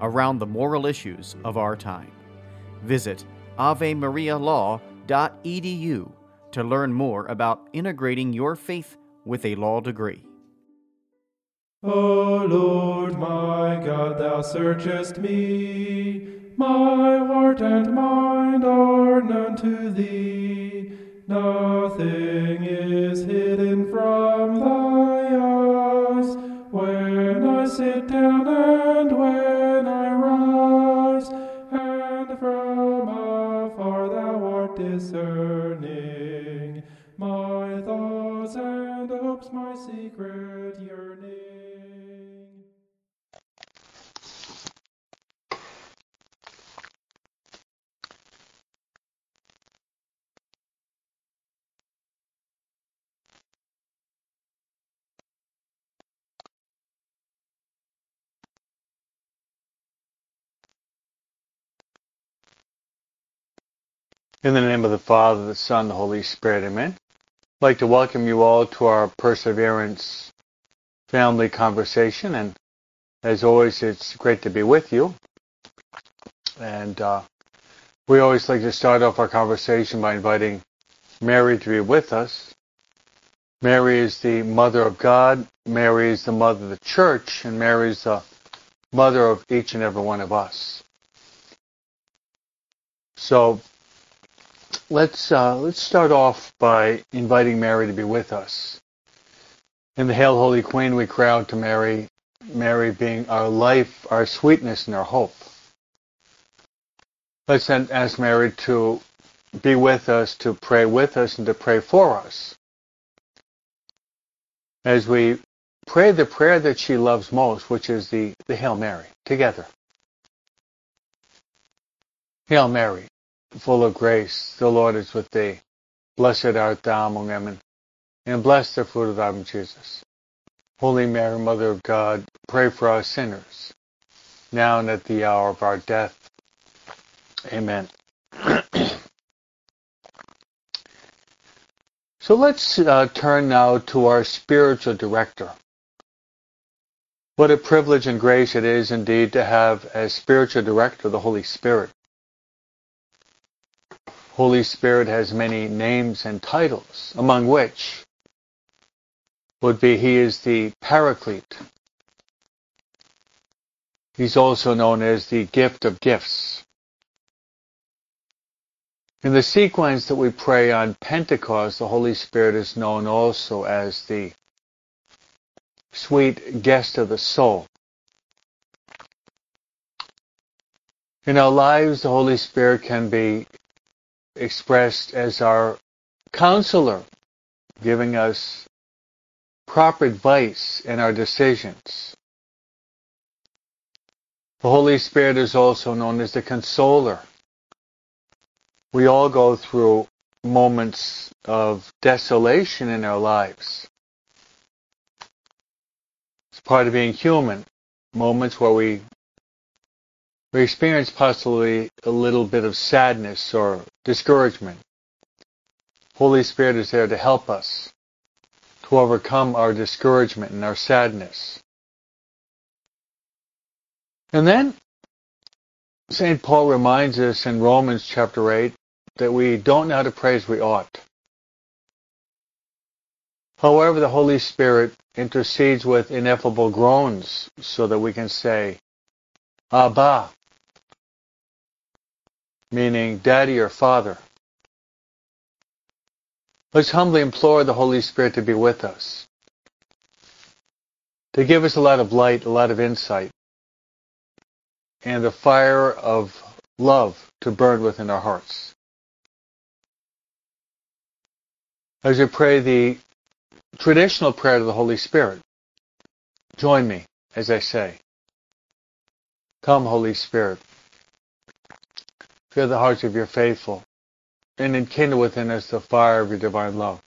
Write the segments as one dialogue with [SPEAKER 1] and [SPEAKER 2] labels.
[SPEAKER 1] around the moral issues of our time. Visit avemarialaw.edu to learn more about integrating your faith with a law degree.
[SPEAKER 2] O Lord my God, thou searchest me. My heart and mind are known to thee. Nothing is hidden from thy eyes. When I sit down and when I art discerning my thoughts and hopes, my secret yearning.
[SPEAKER 3] In the name of the Father, the Son, the Holy Spirit, amen. I'd like to welcome you all to our Perseverance family conversation, and as always, it's great to be with you. And uh, we always like to start off our conversation by inviting Mary to be with us. Mary is the Mother of God, Mary is the Mother of the Church, and Mary is the Mother of each and every one of us. So let's uh, let's start off by inviting Mary to be with us. In the Hail, Holy Queen, we cry out to Mary, Mary being our life, our sweetness, and our hope. Let's then ask Mary to be with us, to pray with us, and to pray for us. As we pray the prayer that she loves most, which is the, the Hail Mary, together. Hail Mary, full of grace, the Lord is with thee. Blessed art thou among women, and blessed the fruit of thy womb, Jesus. Holy Mary, Mother of God, pray for us sinners, now and at the hour of our death. Amen. so let's uh, turn now to our spiritual director. What a privilege and grace it is indeed to have as spiritual director the Holy Spirit. Holy Spirit has many names and titles, among which would be He is the Paraclete. He's also known as the gift of gifts. In the sequence that we pray on Pentecost, the Holy Spirit is known also as the sweet guest of the soul. In our lives, the Holy Spirit can be expressed as our counselor, giving us proper advice in our decisions. The Holy Spirit is also known as the consoler. We all go through moments of desolation in our lives. It's part of being human. Moments where we we experience possibly a little bit of sadness or discouragement. Holy Spirit is there to help us to overcome our discouragement and our sadness. And then St. Paul reminds us in Romans chapter 8 that we don't know how to pray as we ought. However, the Holy Spirit intercedes with ineffable groans so that we can say, Abba, meaning daddy or father. Let's humbly implore the Holy Spirit to be with us, to give us a lot of light, a lot of insight, and the fire of love to burn within our hearts. As we pray the traditional prayer to the Holy Spirit, join me as I say, Come, Holy Spirit, fill the hearts of your faithful, and enkindle within us the fire of your divine love.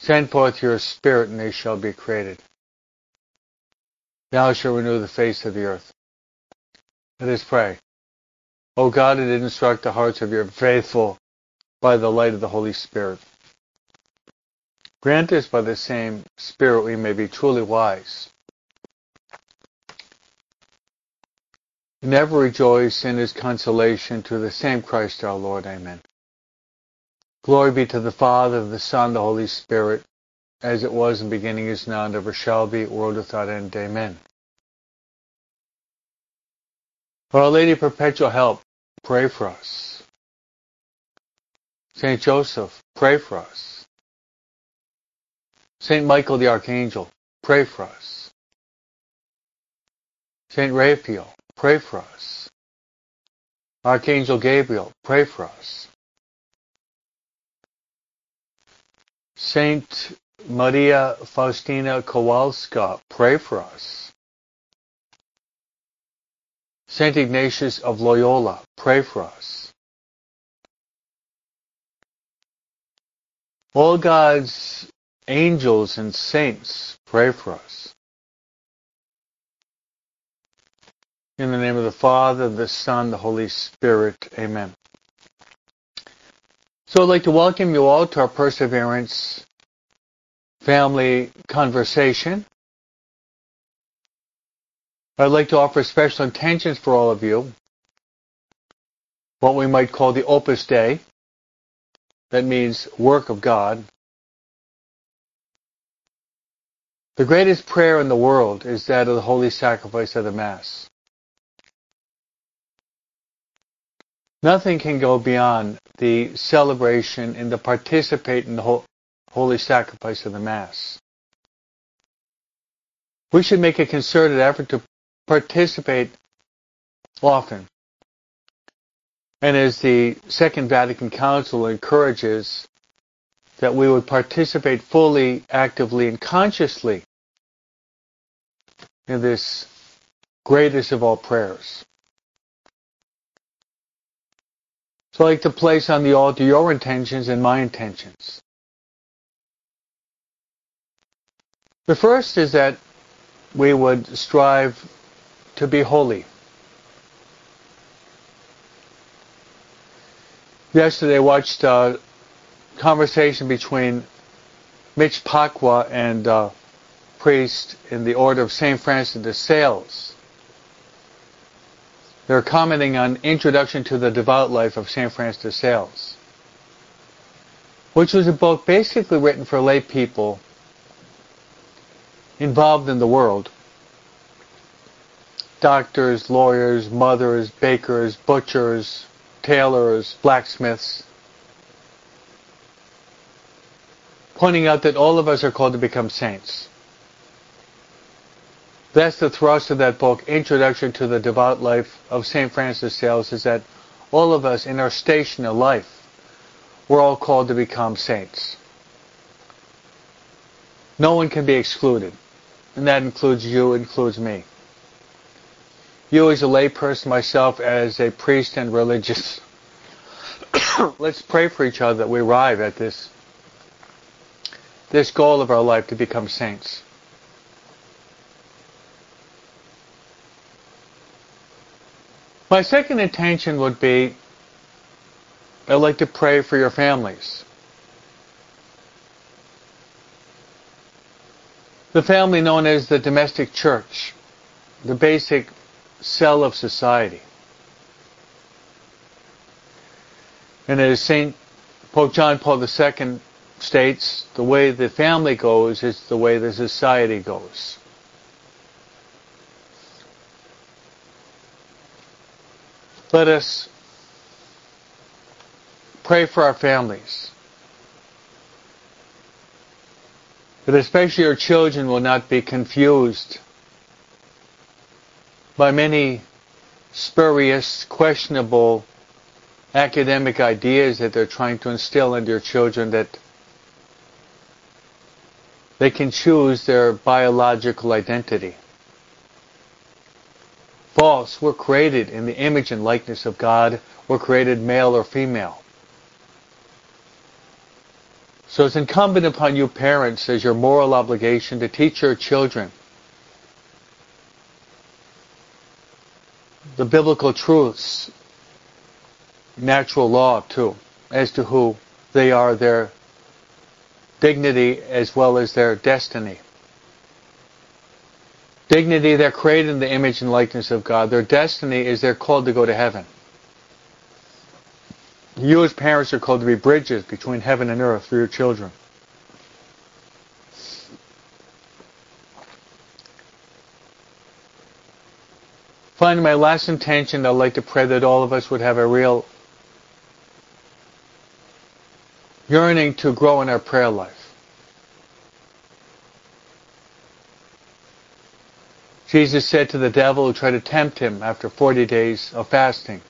[SPEAKER 3] Send forth your Spirit, and they shall be created. Thou shalt renew the face of the earth. Let us pray. O God, that instruct the hearts of your faithful by the light of the Holy Spirit. Grant us by the same Spirit we may be truly wise. And ever rejoice in his consolation to the same Christ our Lord. Amen. Glory be to the Father, the Son, the Holy Spirit, as it was in the beginning, is now, and ever shall be, world without end. Amen. For Our Lady Perpetual Help, pray for us. Saint Joseph, pray for us. Saint Michael the Archangel, pray for us. Saint Raphael, pray for us. Archangel Gabriel, pray for us. Saint Maria Faustina Kowalska, pray for us. Saint Ignatius of Loyola, pray for us. All God's angels and saints pray for us. In the name of the Father, the Son, the Holy Spirit. Amen. So I'd like to welcome you all to our Perseverance family conversation. I'd like to offer special intentions for all of you, what we might call the Opus Dei. That means work of God. The greatest prayer in the world is that of the holy sacrifice of the Mass. Nothing can go beyond the celebration and the participate in the holy sacrifice of the Mass. We should make a concerted effort to participate often. And as the Second Vatican Council encourages that we would participate fully, actively, and consciously in this greatest of all prayers. So I like to place on the altar your intentions and my intentions. The first is that we would strive to be holy. Yesterday I watched a conversation between Mitch Pacwa and a priest in the order of St. Francis de Sales. They're commenting on Introduction to the Devout Life of St. Francis de Sales, which was a book basically written for lay people involved in the world. Doctors, lawyers, mothers, bakers, butchers, tailors, blacksmiths, pointing out that all of us are called to become saints. That's the thrust of that book, Introduction to the Devout Life of St. Francis Sales, is that all of us in our station of life, we're all called to become saints. No one can be excluded. And that includes you, includes me you as a layperson, myself as a priest and religious, let's pray for each other that we arrive at this this goal of our life to become saints. My second intention would be I'd like to pray for your families. The family known as the domestic church, the basic cell of society. And as St. Pope John Paul II states, the way the family goes is the way the society goes. Let us pray for our families. That especially our children will not be confused by many spurious, questionable academic ideas that they're trying to instill into your children that they can choose their biological identity. False. We're created in the image and likeness of God. We're created male or female. So it's incumbent upon you parents as your moral obligation to teach your children the biblical truths, natural law too, as to who they are, their dignity as well as their destiny. Dignity, they're created in the image and likeness of God. Their destiny is they're called to go to heaven. You as parents are called to be bridges between heaven and earth for your children. Finally, my last intention, I'd like to pray that all of us would have a real yearning to grow in our prayer life. Jesus said to the devil who tried to tempt him after 40 days of fasting,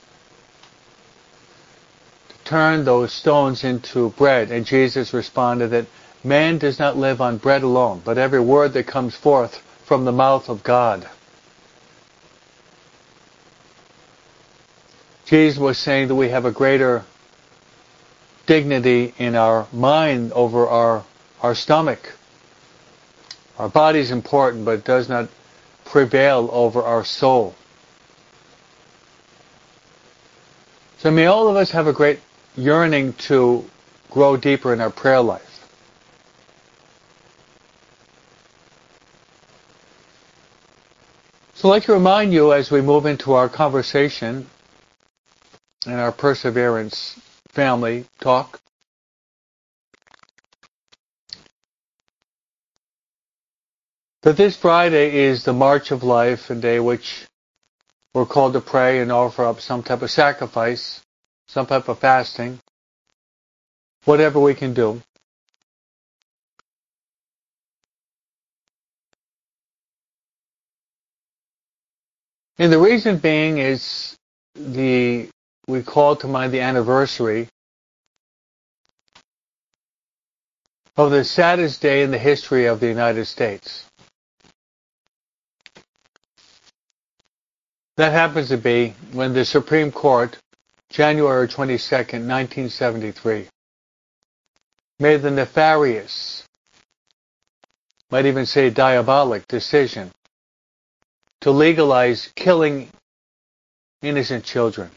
[SPEAKER 3] to turn those stones into bread. And Jesus responded that man does not live on bread alone, but every word that comes forth from the mouth of God. Jesus was saying that we have a greater dignity in our mind over our, our stomach. Our body is important, but it does not prevail over our soul. So may all of us have a great yearning to grow deeper in our prayer life. So I'd like to remind you as we move into our conversation and our perseverance family talk. That this Friday is the March of Life, a day which we're called to pray and offer up some type of sacrifice, some type of fasting, whatever we can do. And the reason being is the we call to mind the anniversary of the saddest day in the history of the United States. That happens to be when the Supreme Court, January 22, 1973, made the nefarious, might even say diabolic decision to legalize killing innocent children.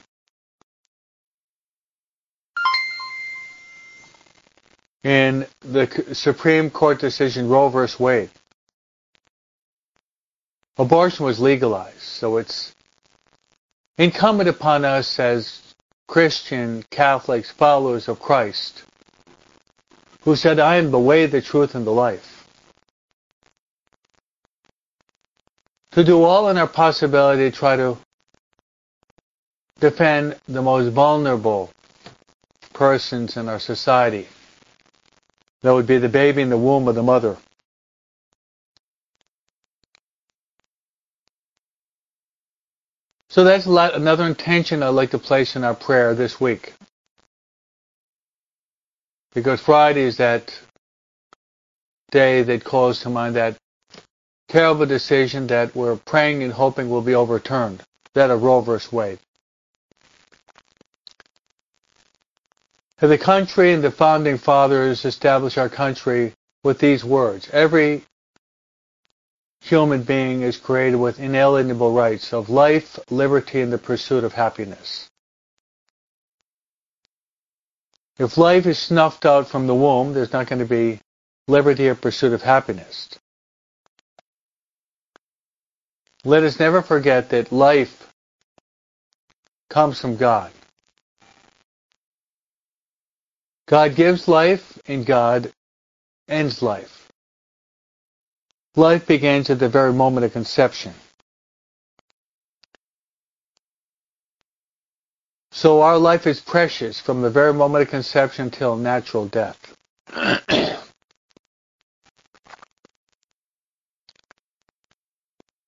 [SPEAKER 3] in the Supreme Court decision Roe v. Wade. Abortion was legalized, so it's incumbent upon us as Christian, Catholics, followers of Christ, who said, I am the way, the truth, and the life, to do all in our possibility to try to defend the most vulnerable persons in our society that would be the baby in the womb of the mother. So that's another intention I'd like to place in our prayer this week. Because Friday is that day that calls to mind that terrible decision that we're praying and hoping will be overturned, that Roe v. Wade. The country and the founding fathers established our country with these words. Every human being is created with inalienable rights of life, liberty, and the pursuit of happiness. If life is snuffed out from the womb, there's not going to be liberty or pursuit of happiness. Let us never forget that life comes from God. God gives life and God ends life. Life begins at the very moment of conception. So our life is precious from the very moment of conception till natural death.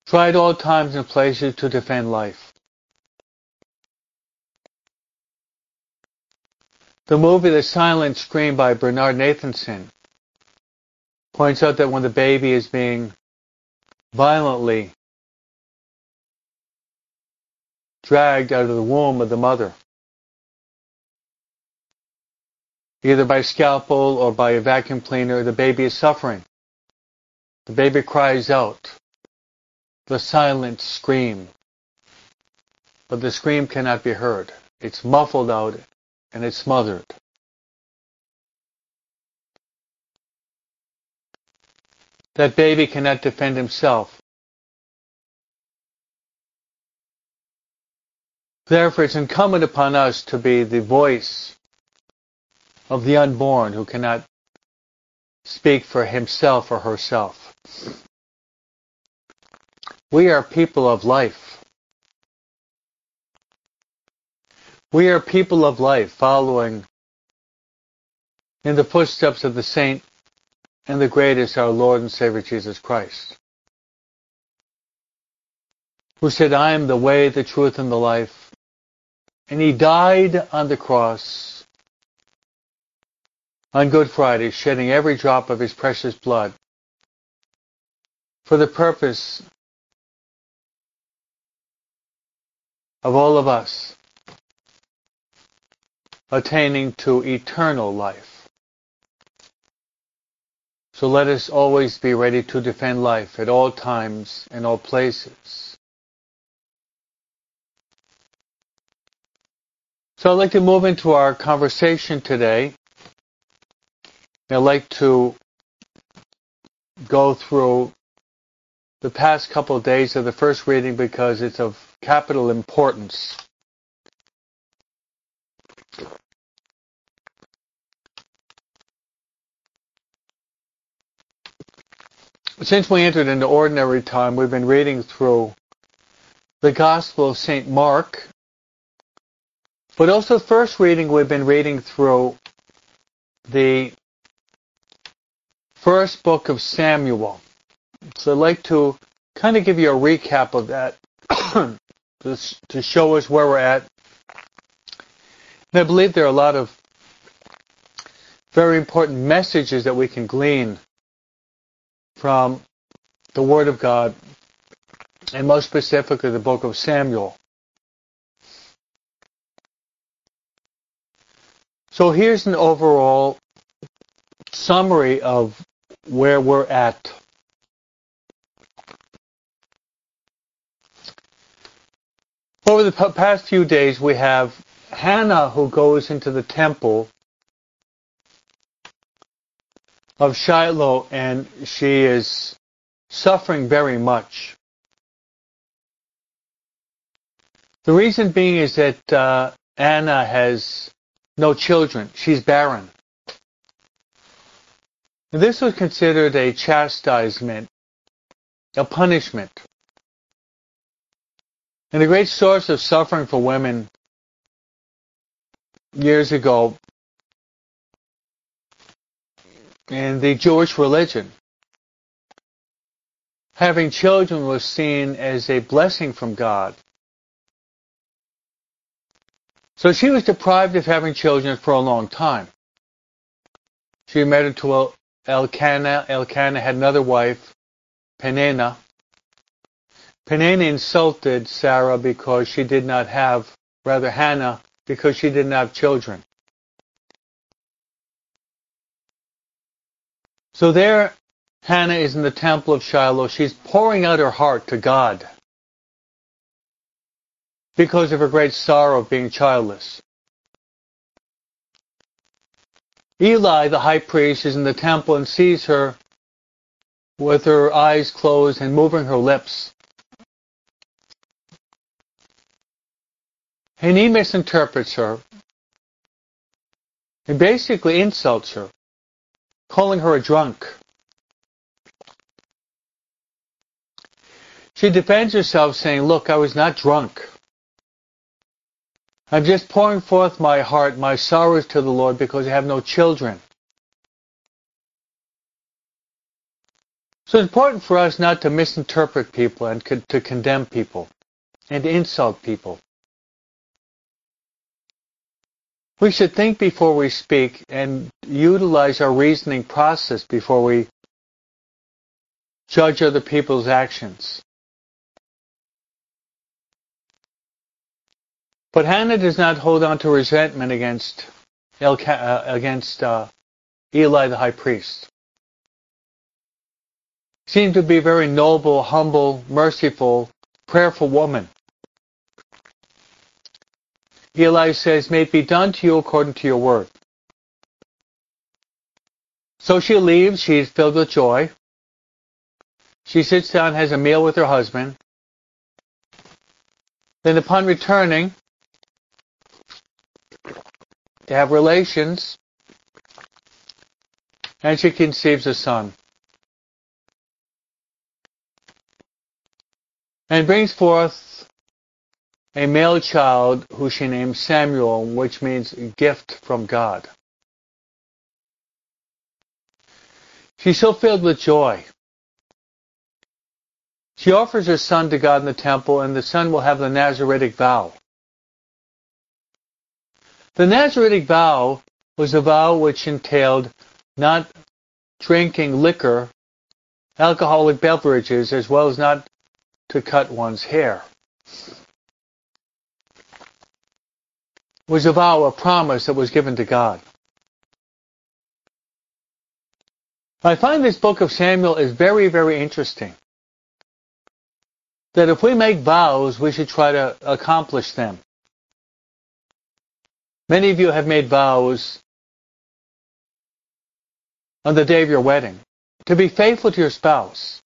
[SPEAKER 3] Try at all times and places to defend life. The movie The Silent Scream by Bernard Nathanson points out that when the baby is being violently dragged out of the womb of the mother, either by scalpel or by a vacuum cleaner, the baby is suffering. The baby cries out the silent scream. But the scream cannot be heard. It's muffled out and it's smothered. That baby cannot defend himself. Therefore, it's incumbent upon us to be the voice of the unborn who cannot speak for himself or herself. We are people of life. We are people of life following in the footsteps of the saint and the greatest, our Lord and Savior Jesus Christ, who said, I am the way, the truth, and the life. And he died on the cross on Good Friday, shedding every drop of his precious blood for the purpose of all of us attaining to eternal life. So let us always be ready to defend life at all times and all places. So I'd like to move into our conversation today. I'd like to go through the past couple of days of the first reading because it's of capital importance. Since we entered into ordinary time, we've been reading through the Gospel of St. Mark, but also first reading, we've been reading through the first book of Samuel. So I'd like to kind of give you a recap of that to show us where we're at. And I believe there are a lot of very important messages that we can glean from the Word of God, and most specifically the book of Samuel. So here's an overall summary of where we're at Over the past few days, we have Hannah who goes into the temple of Shiloh and she is suffering very much. The reason being is that uh, Anna has no children. She's barren. This was considered a chastisement, a punishment. And a great source of suffering for women years ago in the Jewish religion. Having children was seen as a blessing from God. So she was deprived of having children for a long time. She married to Elkanah. Elkanah had another wife, Peninnah. Peninnah insulted Sarah because she did not have, rather Hannah, because she didn't have children. So there, Hannah is in the temple of Shiloh. She's pouring out her heart to God because of her great sorrow of being childless. Eli, the high priest, is in the temple and sees her with her eyes closed and moving her lips. And he misinterprets her. He basically insults her, calling her a drunk. She defends herself saying, look, I was not drunk. I'm just pouring forth my heart, my sorrows to the Lord because I have no children. So it's important for us not to misinterpret people and to condemn people and insult people. We should think before we speak and utilize our reasoning process before we judge other people's actions. But Hannah does not hold on to resentment against Elca- uh, against uh, Eli the high priest. Seemed to be a very noble, humble, merciful, prayerful woman. Eli says, May it be done to you according to your word. So she leaves. She's filled with joy. She sits down, has a meal with her husband. Then, upon returning, they have relations, and she conceives a son. And brings forth a male child who she names Samuel, which means gift from God. She's so filled with joy. She offers her son to God in the temple, and the son will have the Nazaritic vow. The Nazaritic vow was a vow which entailed not drinking liquor, alcoholic beverages, as well as not to cut one's hair. It was a vow, a promise that was given to God. I find this book of Samuel is very, very interesting. That if we make vows, we should try to accomplish them. Many of you have made vows on the day of your wedding to be faithful to your spouse,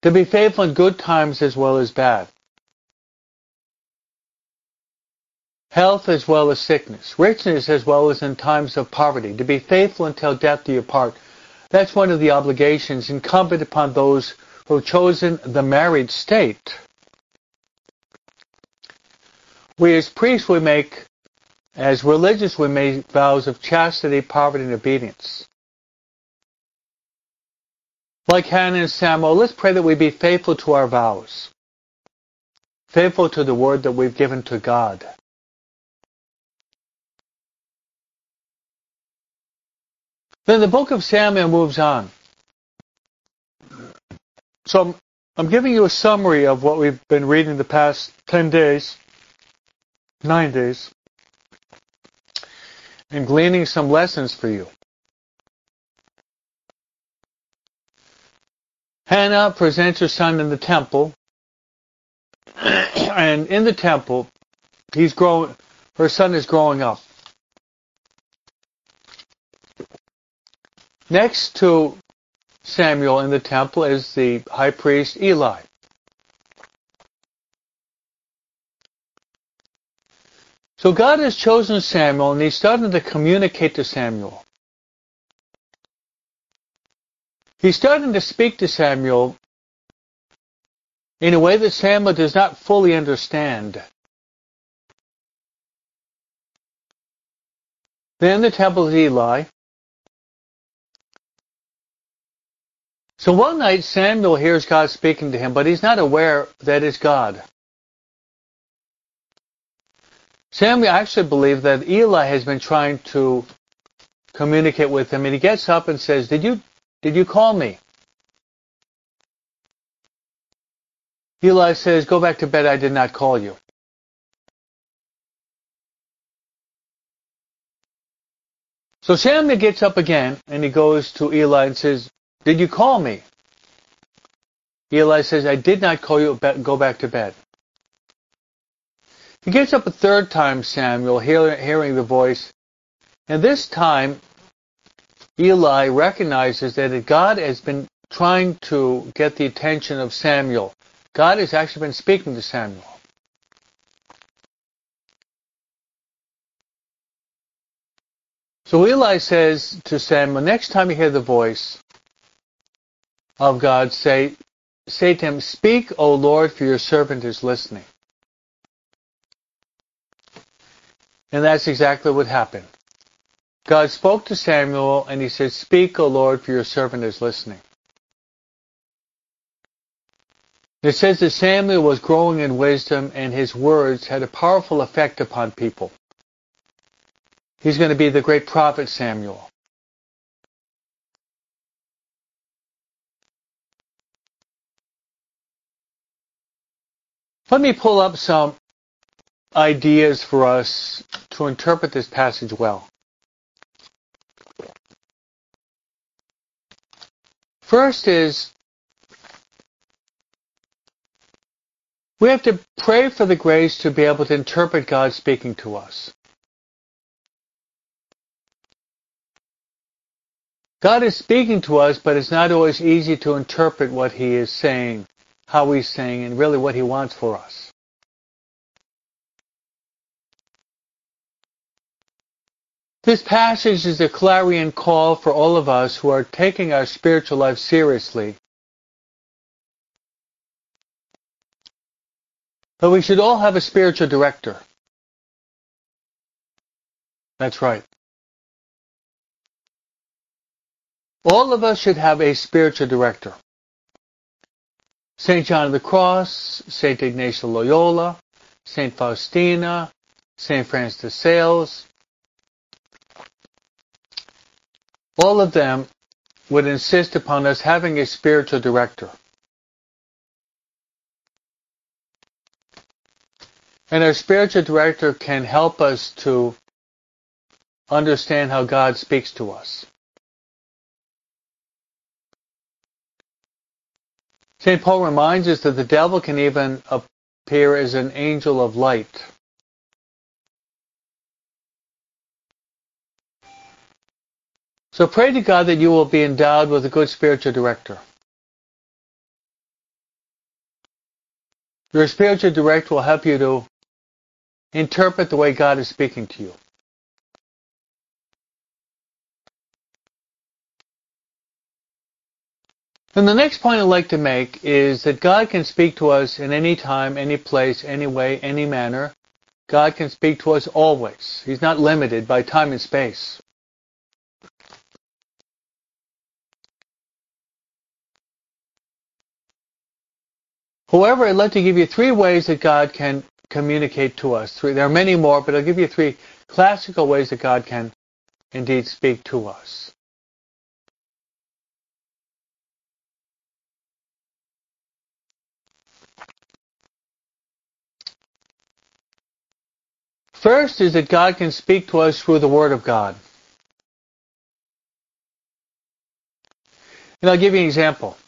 [SPEAKER 3] to be faithful in good times as well as bad, health as well as sickness, richness as well as in times of poverty, to be faithful until death do you part. That's one of the obligations incumbent upon those who have chosen the married state. We as priests, we make, as religious, we make vows of chastity, poverty, and obedience. Like Hannah and Samuel, let's pray that we be faithful to our vows, faithful to the word that we've given to God. Then the book of Samuel moves on. So I'm, I'm giving you a summary of what we've been reading the past 10 days, 9 days, and gleaning some lessons for you. Hannah presents her son in the temple, and in the temple, he's growing. Her son is growing up. Next to Samuel in the temple is the high priest Eli. So God has chosen Samuel and he's starting to communicate to Samuel. He's starting to speak to Samuel in a way that Samuel does not fully understand. Then the temple is Eli. So one night Samuel hears God speaking to him, but he's not aware that it's God. Samuel actually believes that Eli has been trying to communicate with him, and he gets up and says, "Did you did you call me?" Eli says, "Go back to bed. I did not call you." So Samuel gets up again and he goes to Eli and says, did you call me? Eli says, I did not call you. Go back to bed. He gets up a third time, Samuel, hearing the voice. And this time, Eli recognizes that God has been trying to get the attention of Samuel. God has actually been speaking to Samuel. So Eli says to Samuel, next time you hear the voice, of God say, say to him, Speak, O Lord, for your servant is listening. And that's exactly what happened. God spoke to Samuel and he said, Speak, O Lord, for your servant is listening. It says that Samuel was growing in wisdom and his words had a powerful effect upon people. He's going to be the great prophet Samuel. Let me pull up some ideas for us to interpret this passage well. First is we have to pray for the grace to be able to interpret God speaking to us. God is speaking to us, but it's not always easy to interpret what He is saying, how He's saying, and really what He wants for us. This passage is a clarion call for all of us who are taking our spiritual life seriously. But we should all have a spiritual director. That's right. All of us should have a spiritual director. St. John of the Cross, St. Ignatius Loyola, St. Faustina, St. Francis de Sales, All of them would insist upon us having a spiritual director. And our spiritual director can help us to understand how God speaks to us. St. Paul reminds us that the devil can even appear as an angel of light. So pray to God that you will be endowed with a good spiritual director. Your spiritual director will help you to interpret the way God is speaking to you. And the next point I'd like to make is that God can speak to us in any time, any place, any way, any manner. God can speak to us always. He's not limited by time and space. However, I'd like to give you three ways that God can communicate to us. There are many more, but I'll give you three classical ways that God can indeed speak to us. First is that God can speak to us through the Word of God. And I'll give you an example.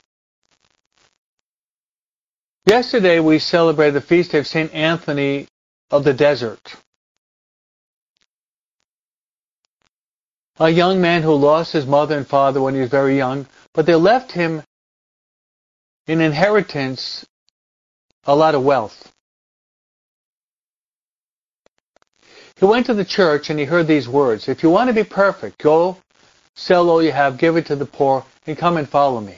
[SPEAKER 3] Yesterday we celebrated the feast of St. Anthony of the Desert. A young man who lost his mother and father when he was very young, but they left him in inheritance a lot of wealth. He went to the church and he heard these words, If you want to be perfect, go, sell all you have, give it to the poor, and come and follow me.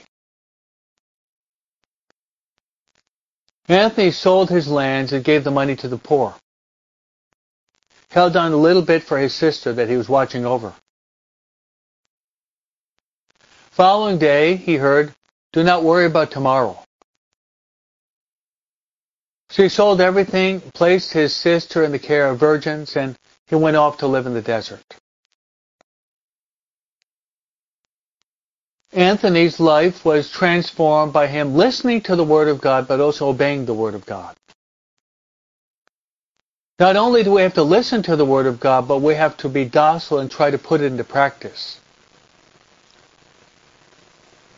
[SPEAKER 3] Anthony sold his lands and gave the money to the poor. Held on a little bit for his sister that he was watching over. Following day, he heard, do not worry about tomorrow. So he sold everything, placed his sister in the care of virgins, and he went off to live in the desert. Anthony's life was transformed by him listening to the Word of God, but also obeying the Word of God. Not only do we have to listen to the Word of God, but we have to be docile and try to put it into practice.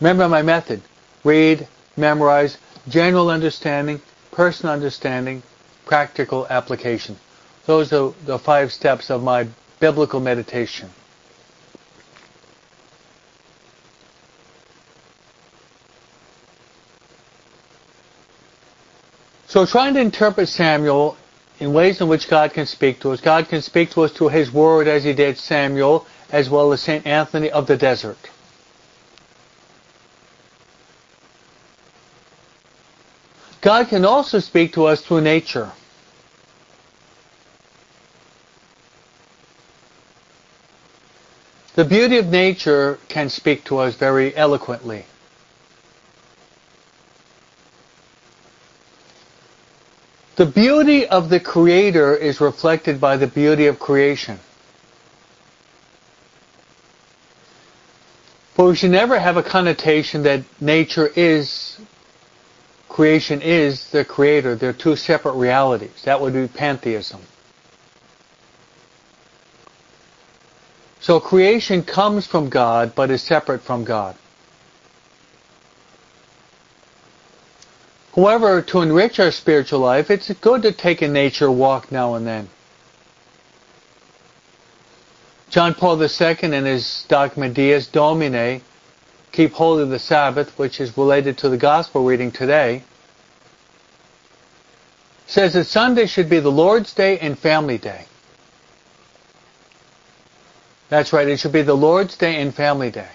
[SPEAKER 3] Remember my method. Read, memorize, general understanding, personal understanding, practical application. Those are the five steps of my biblical meditation. So trying to interpret Samuel in ways in which God can speak to us. God can speak to us through his word as he did Samuel, as well as St. Anthony of the desert. God can also speak to us through nature. The beauty of nature can speak to us very eloquently. The beauty of the Creator is reflected by the beauty of creation. But we should never have a connotation that nature is, creation is the Creator. They're two separate realities. That would be pantheism. So creation comes from God, but is separate from God. However, to enrich our spiritual life, it's good to take a nature walk now and then. John Paul II in his document Dies Domini, Keep Holy the Sabbath, which is related to the Gospel reading today, says that Sunday should be the Lord's Day and Family Day. That's right, it should be the Lord's Day and Family Day.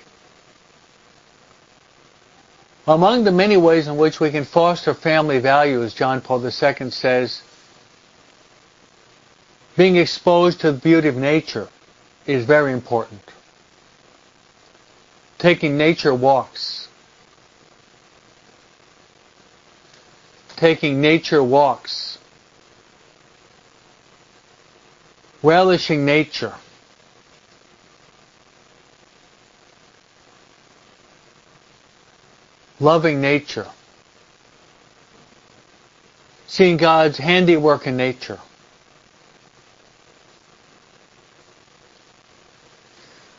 [SPEAKER 3] Among the many ways in which we can foster family values, John Paul II says, being exposed to the beauty of nature is very important. Taking nature walks. Taking nature walks. Relishing nature. loving nature, seeing God's handiwork in nature.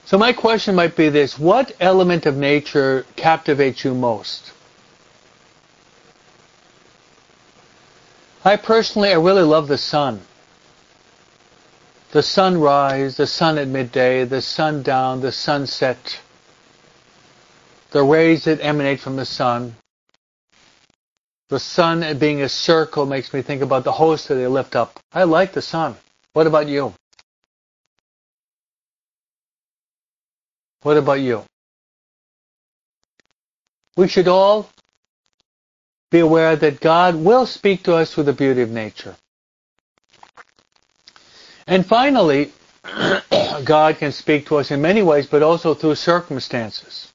[SPEAKER 3] So my question might be this, what element of nature captivates you most? I personally, I really love the sun. The sunrise, the sun at midday, the sundown, the sunset the rays that emanate from the sun. The sun being a circle makes me think about the host that they lift up. I like the sun. What about you? What about you? We should all be aware that God will speak to us through the beauty of nature. And finally, God can speak to us in many ways, but also through circumstances.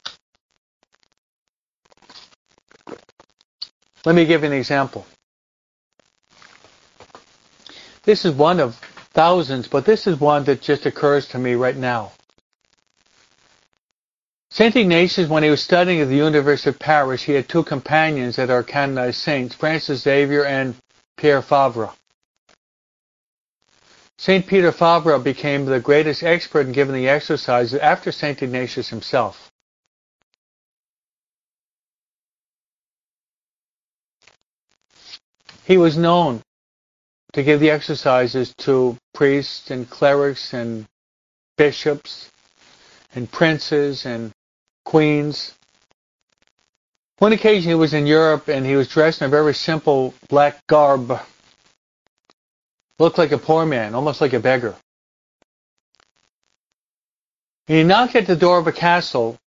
[SPEAKER 3] Let me give you an example. This is one of thousands, but this is one that just occurs to me right now. St. Ignatius, when he was studying at the University of Paris, he had two companions that are canonized saints, Francis Xavier and Pierre Fabre. St. Peter Fabre became the greatest expert in giving the exercises after St. Ignatius himself. He was known to give the exercises to priests and clerics and bishops and princes and queens. One occasion he was in Europe and he was dressed in a very simple black garb. Looked like a poor man, almost like a beggar. He knocked at the door of a castle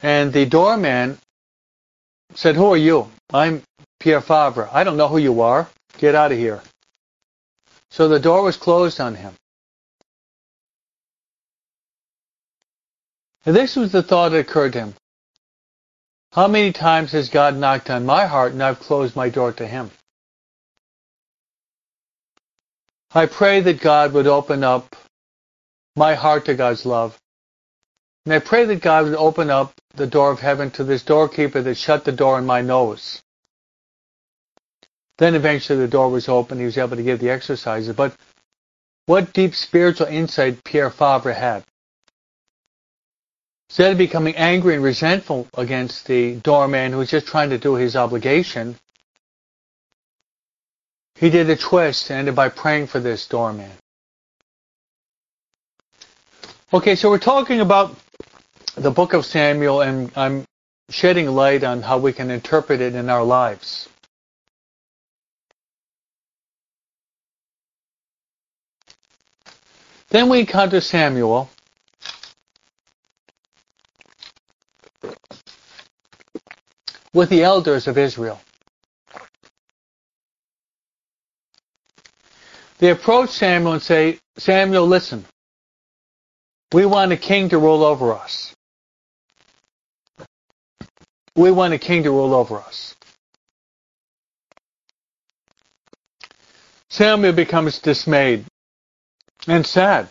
[SPEAKER 3] and the doorman said, Who are you? I'm Pierre Fabre. I don't know who you are. Get out of here. So the door was closed on him. And this was the thought that occurred to him. How many times has God knocked on my heart and I've closed my door to him? I pray that God would open up my heart to God's love and I pray that God would open up the door of heaven to this doorkeeper that shut the door on my nose. Then eventually the door was open. He was able to give the exercises. But what deep spiritual insight Pierre Fabre had. Instead of becoming angry and resentful against the doorman who was just trying to do his obligation, he did a twist and ended by praying for this doorman. Okay, so we're talking about the book of Samuel, and I'm shedding light on how we can interpret it in our lives. Then we encounter Samuel. With the elders of Israel. They approach Samuel and say, Samuel, listen. We want a king to rule over us. We want a king to rule over us. Samuel becomes dismayed and sad.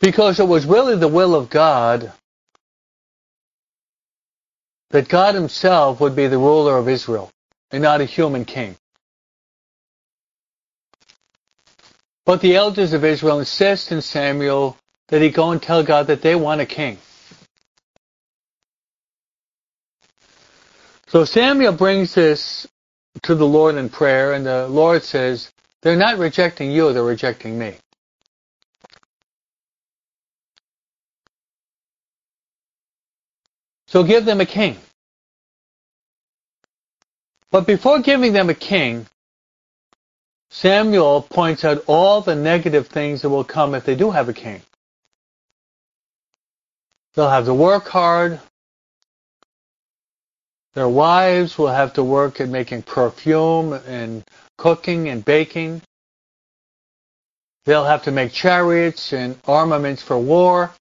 [SPEAKER 3] Because it was really the will of God that God himself would be the ruler of Israel and not a human king. But the elders of Israel insist in Samuel that he go and tell God that they want a king. So Samuel brings this to the Lord in prayer, and the Lord says, they're not rejecting you, they're rejecting me. So give them a king. But before giving them a king, Samuel points out all the negative things that will come if they do have a king. They'll have to work hard. Their wives will have to work at making perfume and cooking and baking. They'll have to make chariots and armaments for war.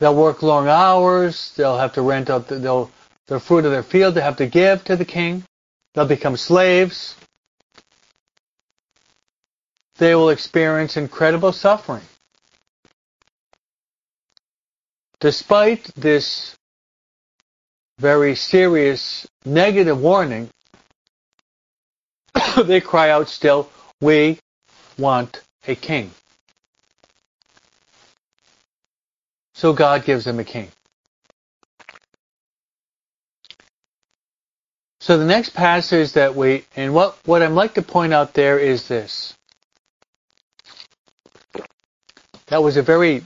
[SPEAKER 3] They'll work long hours. They'll have to rent out the, the fruit of their field. They have to give to the king. They'll become slaves. They will experience incredible suffering. Despite this very serious negative warning, they cry out still, we want a king. So God gives them a king. So the next passage that we, and what, what I'd like to point out there is this. That was a very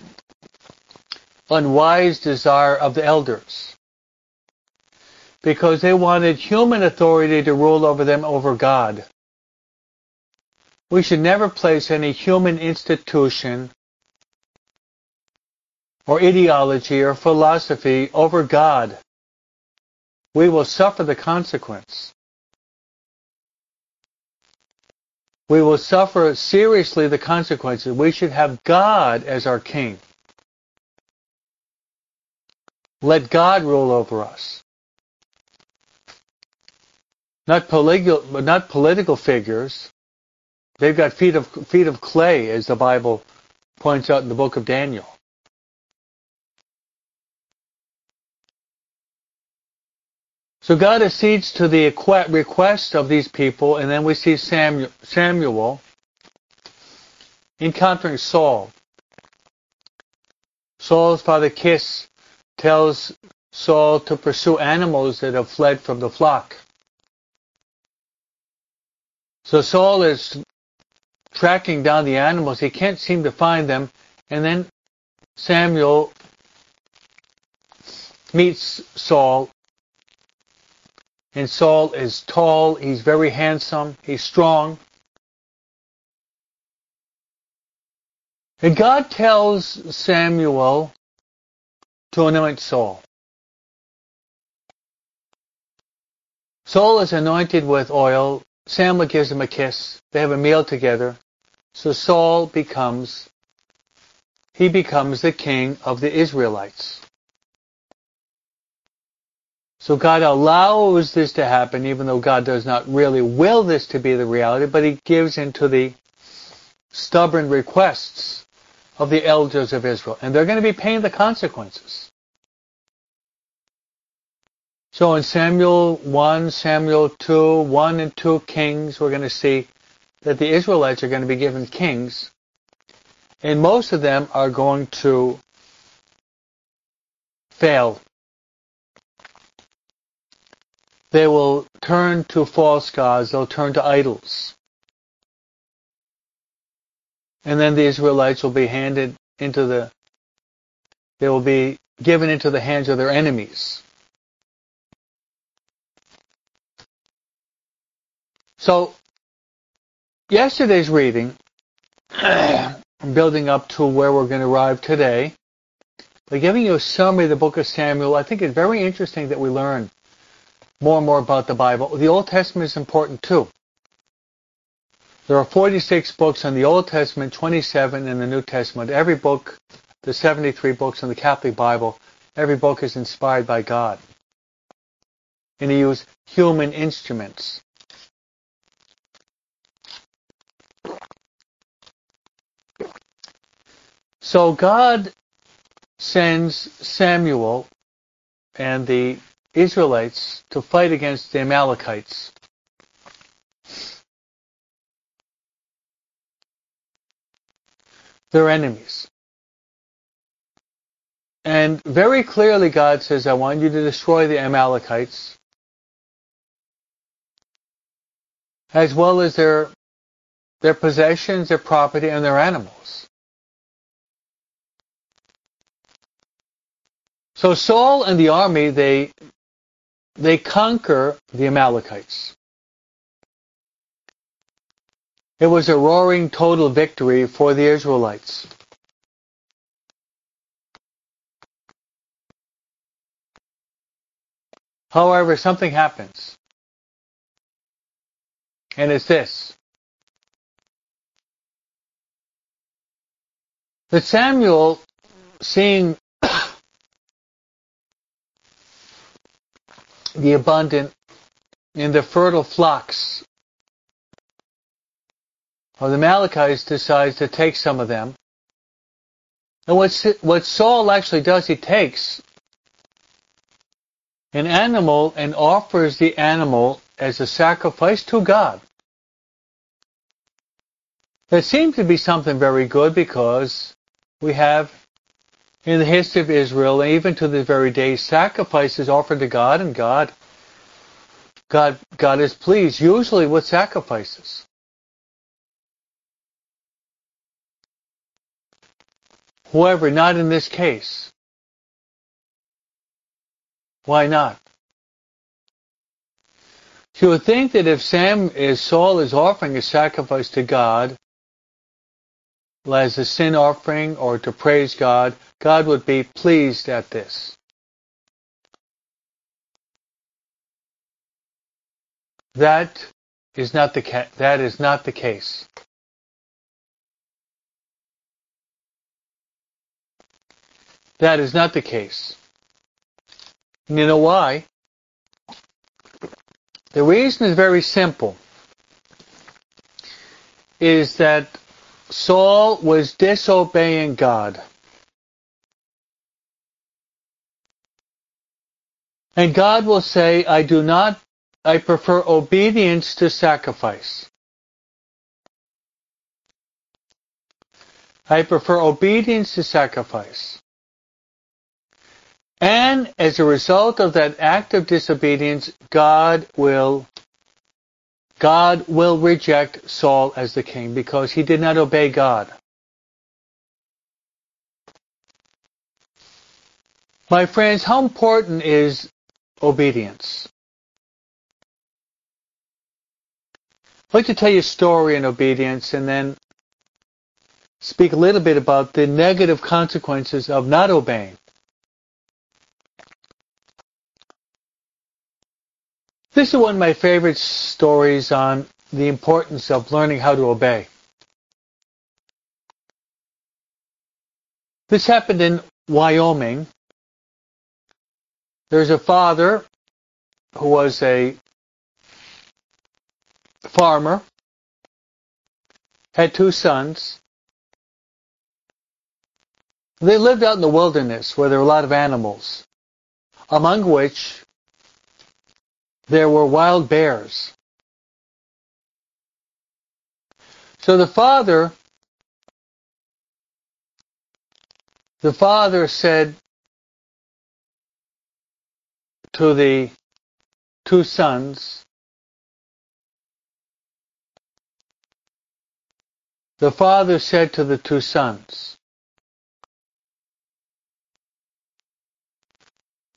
[SPEAKER 3] unwise desire of the elders. Because they wanted human authority to rule over them over God. We should never place any human institution or ideology or philosophy over God. We will suffer the consequence. We will suffer seriously the consequences. We should have God as our king. Let God rule over us. Not political, not political figures. They've got feet of, feet of clay, as the Bible points out in the book of Daniel. So God accedes to the request of these people, and then we see Samuel, encountering Saul. Saul's father Kish tells Saul to pursue animals that have fled from the flock. So Saul is tracking down the animals. He can't seem to find them. And then Samuel meets Saul and Saul is tall, he's very handsome, he's strong. And God tells Samuel to anoint Saul. Saul is anointed with oil. Samuel gives him a kiss. They have a meal together. So Saul becomes, he becomes the king of the Israelites. So God allows this to happen, even though God does not really will this to be the reality, but He gives into the stubborn requests of the elders of Israel. And they're going to be paying the consequences. So in Samuel 1, Samuel 2, 1 and 2 kings, we're going to see that the Israelites are going to be given kings. And most of them are going to fail they will turn to false gods, they'll turn to idols. And then the Israelites will be handed into the, they will be given into the hands of their enemies. So, yesterday's reading, building up to where we're going to arrive today, by giving you a summary of the book of Samuel, I think it's very interesting that we learn more and more about the Bible. The Old Testament is important too. There are 46 books in the Old Testament, 27 in the New Testament. Every book, the 73 books in the Catholic Bible, every book is inspired by God. And he used human instruments. So God sends Samuel and the Israelites to fight against the Amalekites. They're enemies. And very clearly God says, I want you to destroy the Amalekites as well as their their possessions, their property, and their animals. So Saul and the army, they, they conquer the Amalekites. It was a roaring total victory for the Israelites. However, something happens. And it's this. That Samuel, seeing the abundant and the fertile flocks of the Amalekites decides to take some of them. And what, what Saul actually does, he takes an animal and offers the animal as a sacrifice to God. That seems to be something very good because we have in the history of Israel, even to this very day, sacrifices offered to God, and God, God, God is pleased, usually with sacrifices. However, not in this case. Why not? You would think that if Sam is Saul is offering a sacrifice to God, as a sin offering or to praise God, God would be pleased at this. That is not the ca- that is not the case. That is not the case. And you know why? The reason is very simple. Is that Saul was disobeying God. And God will say, I do not, I prefer obedience to sacrifice. I prefer obedience to sacrifice. And as a result of that act of disobedience, God will God will reject Saul as the king because he did not obey God. My friends, how important is obedience? I'd like to tell you a story in obedience and then speak a little bit about the negative consequences of not obeying. This is one of my favorite stories on the importance of learning how to obey. This happened in Wyoming. There's a father who was a farmer, had two sons. They lived out in the wilderness where there were a lot of animals, among which there were wild bears. So the father, the father said to the two sons, the father said to the two sons,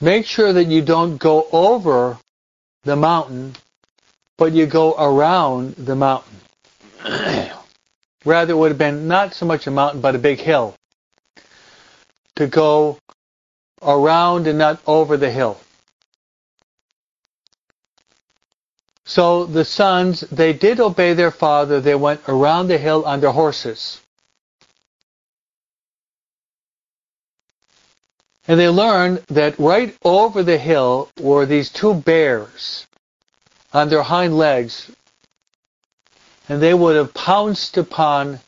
[SPEAKER 3] make sure that you don't go over the mountain, but you go around the mountain. Rather, it would have been not so much a mountain, but a big hill. To go around and not over the hill. So the sons, they did obey their father. They went around the hill on their horses. And they learned that right over the hill were these two bears on their hind legs. And they would have pounced upon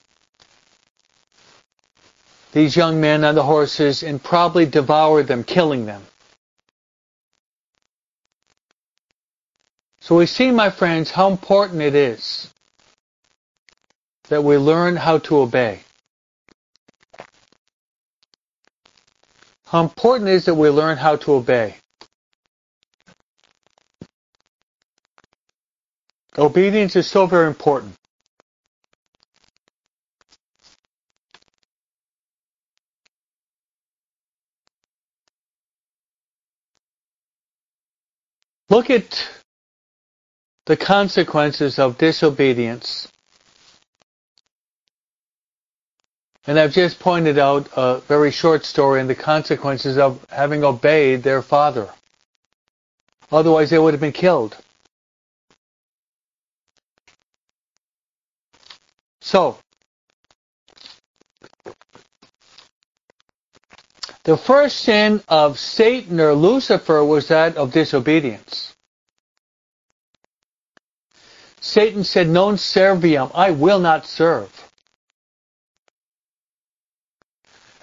[SPEAKER 3] these young men on the horses and probably devoured them, killing them. So we see, my friends, how important it is that we learn how to obey. How important it is that we learn how to obey. Obedience is so very important. Look at the consequences of disobedience And I've just pointed out a very short story and the consequences of having obeyed their father. Otherwise, they would have been killed. So, the first sin of Satan or Lucifer was that of disobedience. Satan said, Non serviam, I will not serve.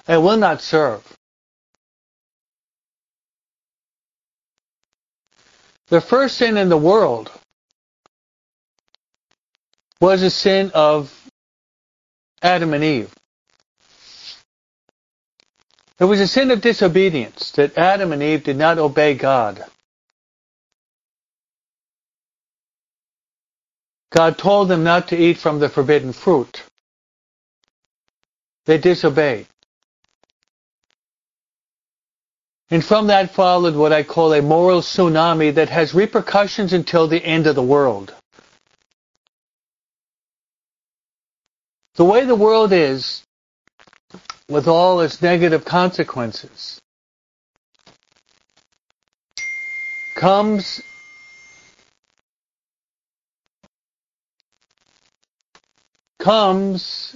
[SPEAKER 3] And will not serve. The first sin in the world was a sin of Adam and Eve. It was a sin of disobedience that Adam and Eve did not obey God. God told them not to eat from the forbidden fruit. They disobeyed. And from that followed what I call a moral tsunami that has repercussions until the end of the world. The way the world is, with all its negative consequences, comes comes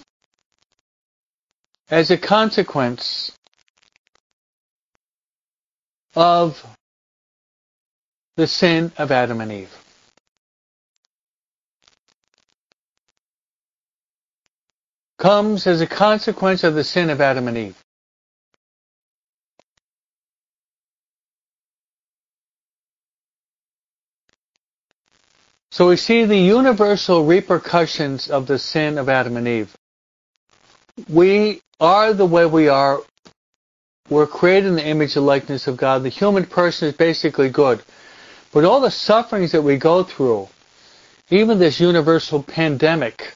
[SPEAKER 3] as a consequence of the sin of Adam and Eve. Comes as a consequence of the sin of Adam and Eve. So we see the universal repercussions of the sin of Adam and Eve. We are the way we are we're created in the image and likeness of God. The human person is basically good. But all the sufferings that we go through, even this universal pandemic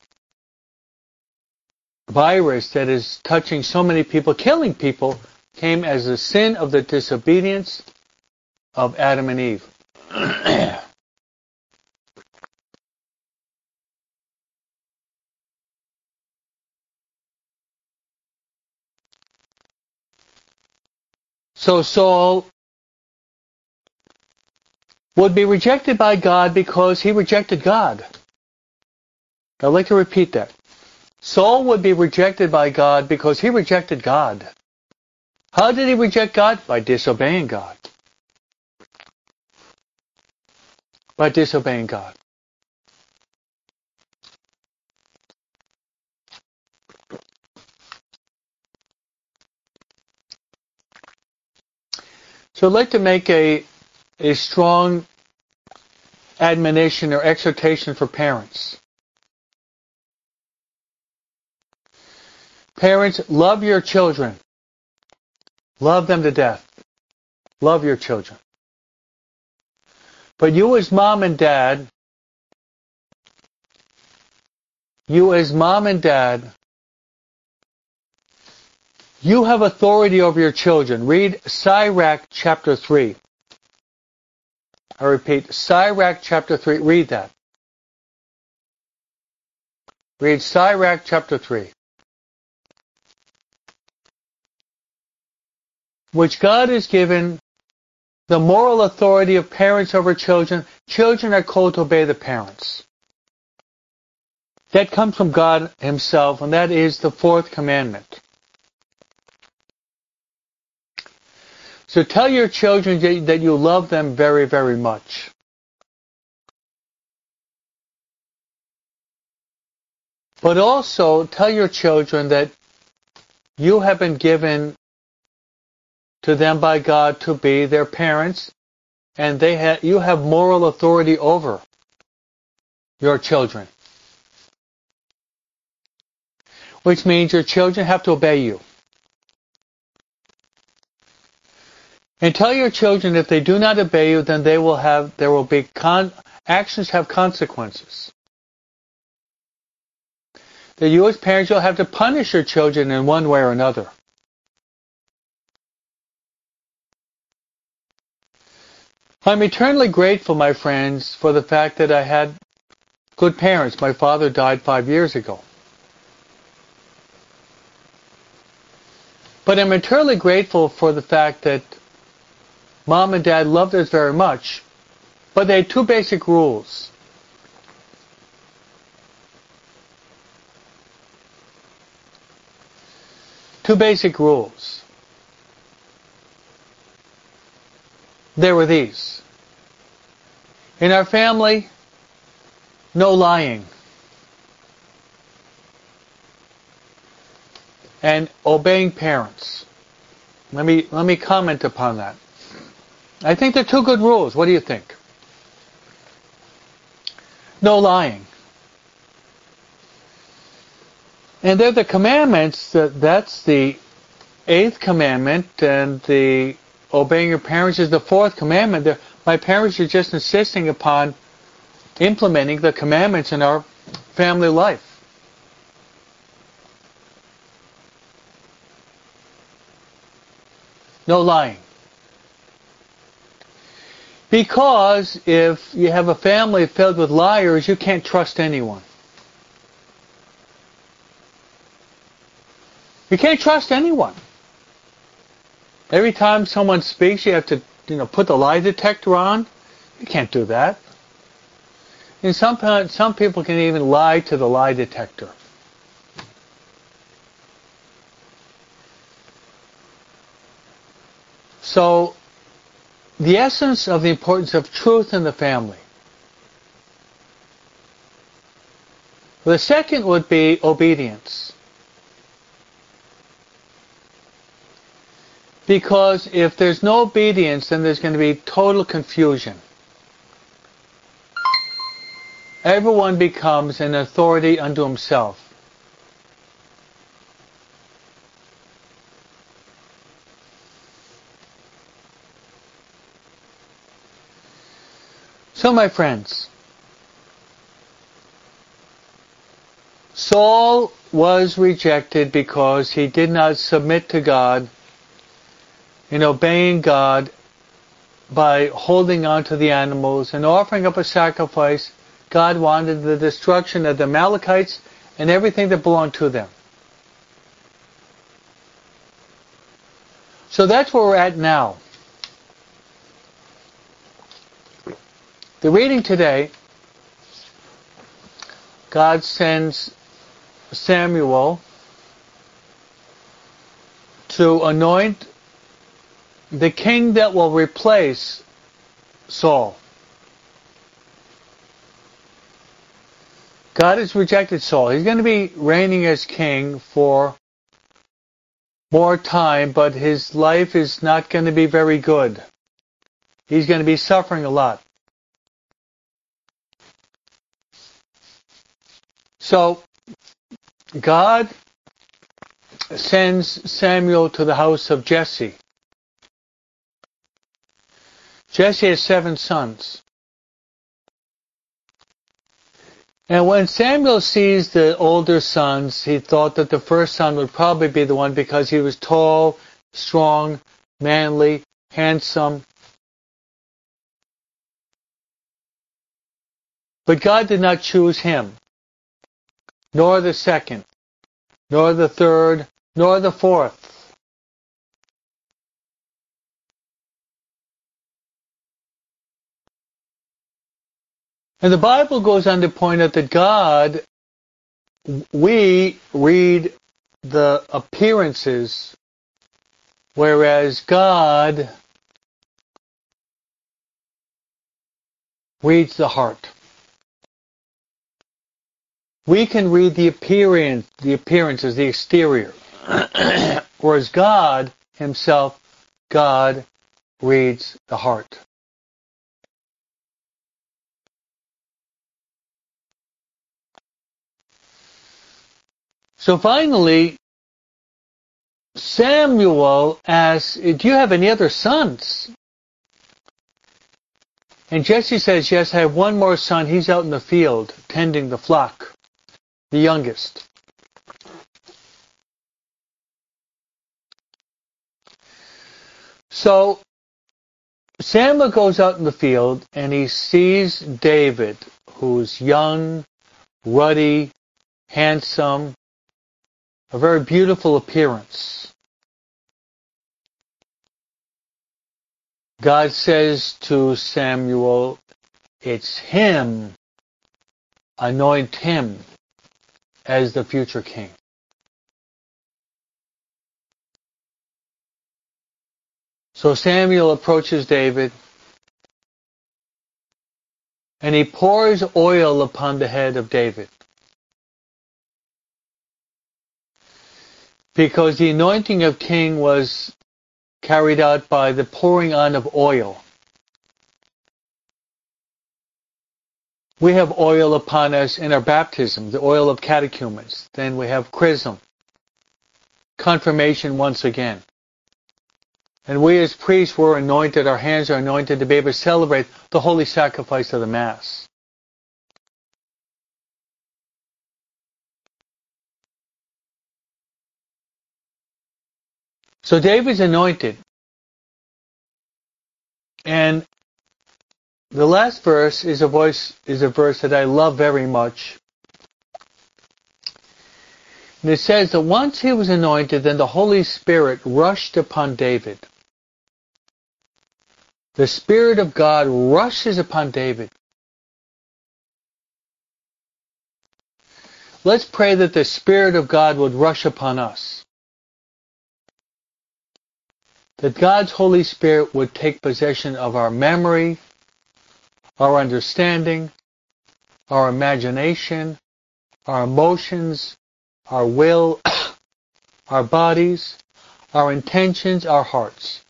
[SPEAKER 3] virus that is touching so many people, killing people, came as a sin of the disobedience of Adam and Eve. So Saul would be rejected by God because he rejected God. I'd like to repeat that. Saul would be rejected by God because he rejected God. How did he reject God? By disobeying God. By disobeying God. So I'd like to make a, a strong admonition or exhortation for parents. Parents, love your children. Love them to death. Love your children. But you as mom and dad, you as mom and dad you have authority over your children. Read Sirach chapter 3. I repeat, Sirach chapter 3. Read that. Read Sirach chapter 3. Which God has given the moral authority of parents over children, children are called to obey the parents. That comes from God Himself, and that is the fourth commandment. So tell your children that you love them very, very much. But also tell your children that you have been given to them by God to be their parents, and they ha- you have moral authority over your children. Which means your children have to obey you. And tell your children if they do not obey you, then they will have, there will be con- actions have consequences. That you as parents you'll have to punish your children in one way or another. I'm eternally grateful, my friends, for the fact that I had good parents. My father died five years ago. But I'm eternally grateful for the fact that mom and dad loved us very much, but they had two basic rules. Two basic rules. There were these. In our family, no lying. And obeying parents. Let me, let me comment upon that. I think they're two good rules. What do you think? No lying. And they're the commandments. That, that's the eighth commandment, and the obeying your parents is the fourth commandment. They're, my parents are just insisting upon implementing the commandments in our family life. No lying. Because if you have a family filled with liars, you can't trust anyone. You can't trust anyone. Every time someone speaks, you have to, you know, put the lie detector on. You can't do that. And some, some people can even lie to the lie detector. So, the essence of the importance of truth in the family. The second would be obedience. Because if there's no obedience, then there's going to be total confusion. Everyone becomes an authority unto himself. So, my friends, Saul was rejected because he did not submit to God in obeying God by holding on to the animals and offering up a sacrifice, God wanted the destruction of the Amalekites and everything that belonged to them. So that's where we're at now. The reading today, God sends Samuel to anoint the king that will replace Saul. God has rejected Saul. He's going to be reigning as king for more time, but his life is not going to be very good. He's going to be suffering a lot. So, God sends Samuel to the house of Jesse. Jesse has seven sons. And when Samuel sees the older sons, he thought that the first son would probably be the one because he was tall, strong, manly, handsome. But God did not choose him, nor the second, nor the third, nor the fourth. And the Bible goes on to point out that God, we read the appearances, whereas God reads the heart. We can read the appearance, the appearances, the exterior. Whereas God himself, God reads the heart. So finally, Samuel asks, do you have any other sons? And Jesse says, yes, I have one more son. He's out in the field tending the flock, the youngest. So Samuel goes out in the field and he sees David, who's young, ruddy, handsome, a very beautiful appearance. God says to Samuel, it's him, anoint him as the future king. So Samuel approaches David and he pours oil upon the head of David. Because the anointing of king was carried out by the pouring on of oil. We have oil upon us in our baptism, the oil of catechumens. Then we have chrism, confirmation once again. And we as priests were anointed, our hands are anointed to be able to celebrate the holy sacrifice of the Mass. So David's anointed. And the last verse is a voice is a verse that I love very much. And it says that once he was anointed, then the Holy Spirit rushed upon David. The Spirit of God rushes upon David. Let's pray that the Spirit of God would rush upon us. That God's Holy Spirit would take possession of our memory, our understanding, our imagination, our emotions, our will, our bodies, our intentions, our hearts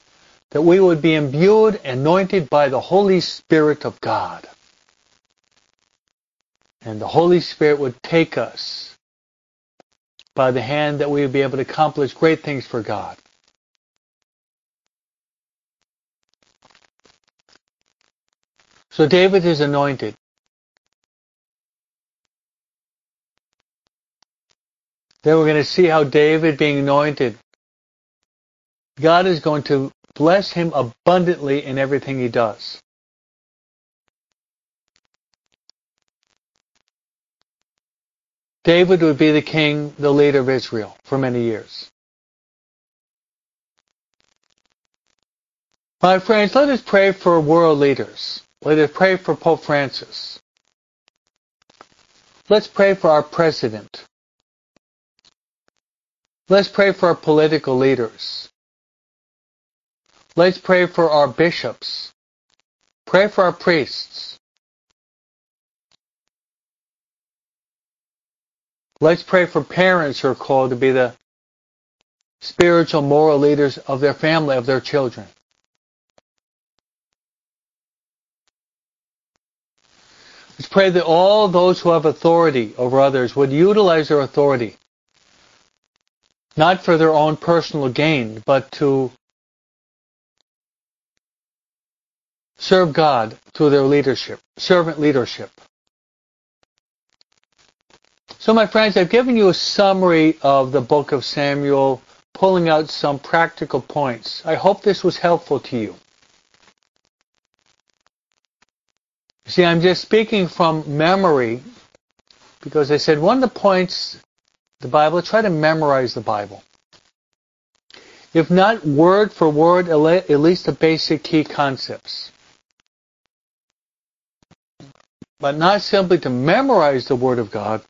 [SPEAKER 3] that we would be imbued, anointed by the Holy Spirit of God. And the Holy Spirit would take us by the hand that we would be able to accomplish great things for God. So David is anointed. Then we're going to see how David being anointed, God is going to Bless him abundantly in everything he does. David would be the king, the leader of Israel for many years. My friends, let us pray for world leaders. Let us pray for Pope Francis. Let's pray for our president. Let's pray for our political leaders. Let's pray for our bishops. Pray for our priests. Let's pray for parents who are called to be the spiritual, moral leaders of their family, of their children. Let's pray that all those who have authority over others would utilize their authority, not for their own personal gain, but to serve God through their leadership, servant leadership. So my friends, I've given you a summary of the book of Samuel, pulling out some practical points. I hope this was helpful to you. See, I'm just speaking from memory because I said one of the points the Bible, try to memorize the Bible. If not word for word, at least the basic key concepts. but not simply to memorize the Word of God,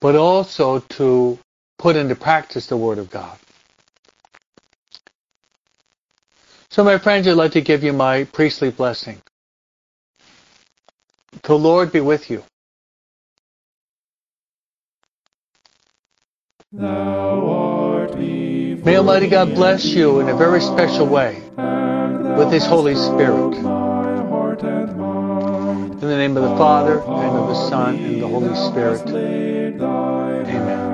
[SPEAKER 3] but also to put into practice the Word of God. So, my friends, I'd like to give you my priestly blessing. The Lord be with you.
[SPEAKER 2] Thou art
[SPEAKER 3] May Almighty God bless you in a very special way with His Holy Spirit.
[SPEAKER 2] my heart and mind.
[SPEAKER 3] In the name of the Father, and of the Son, and of the Holy Spirit. Amen.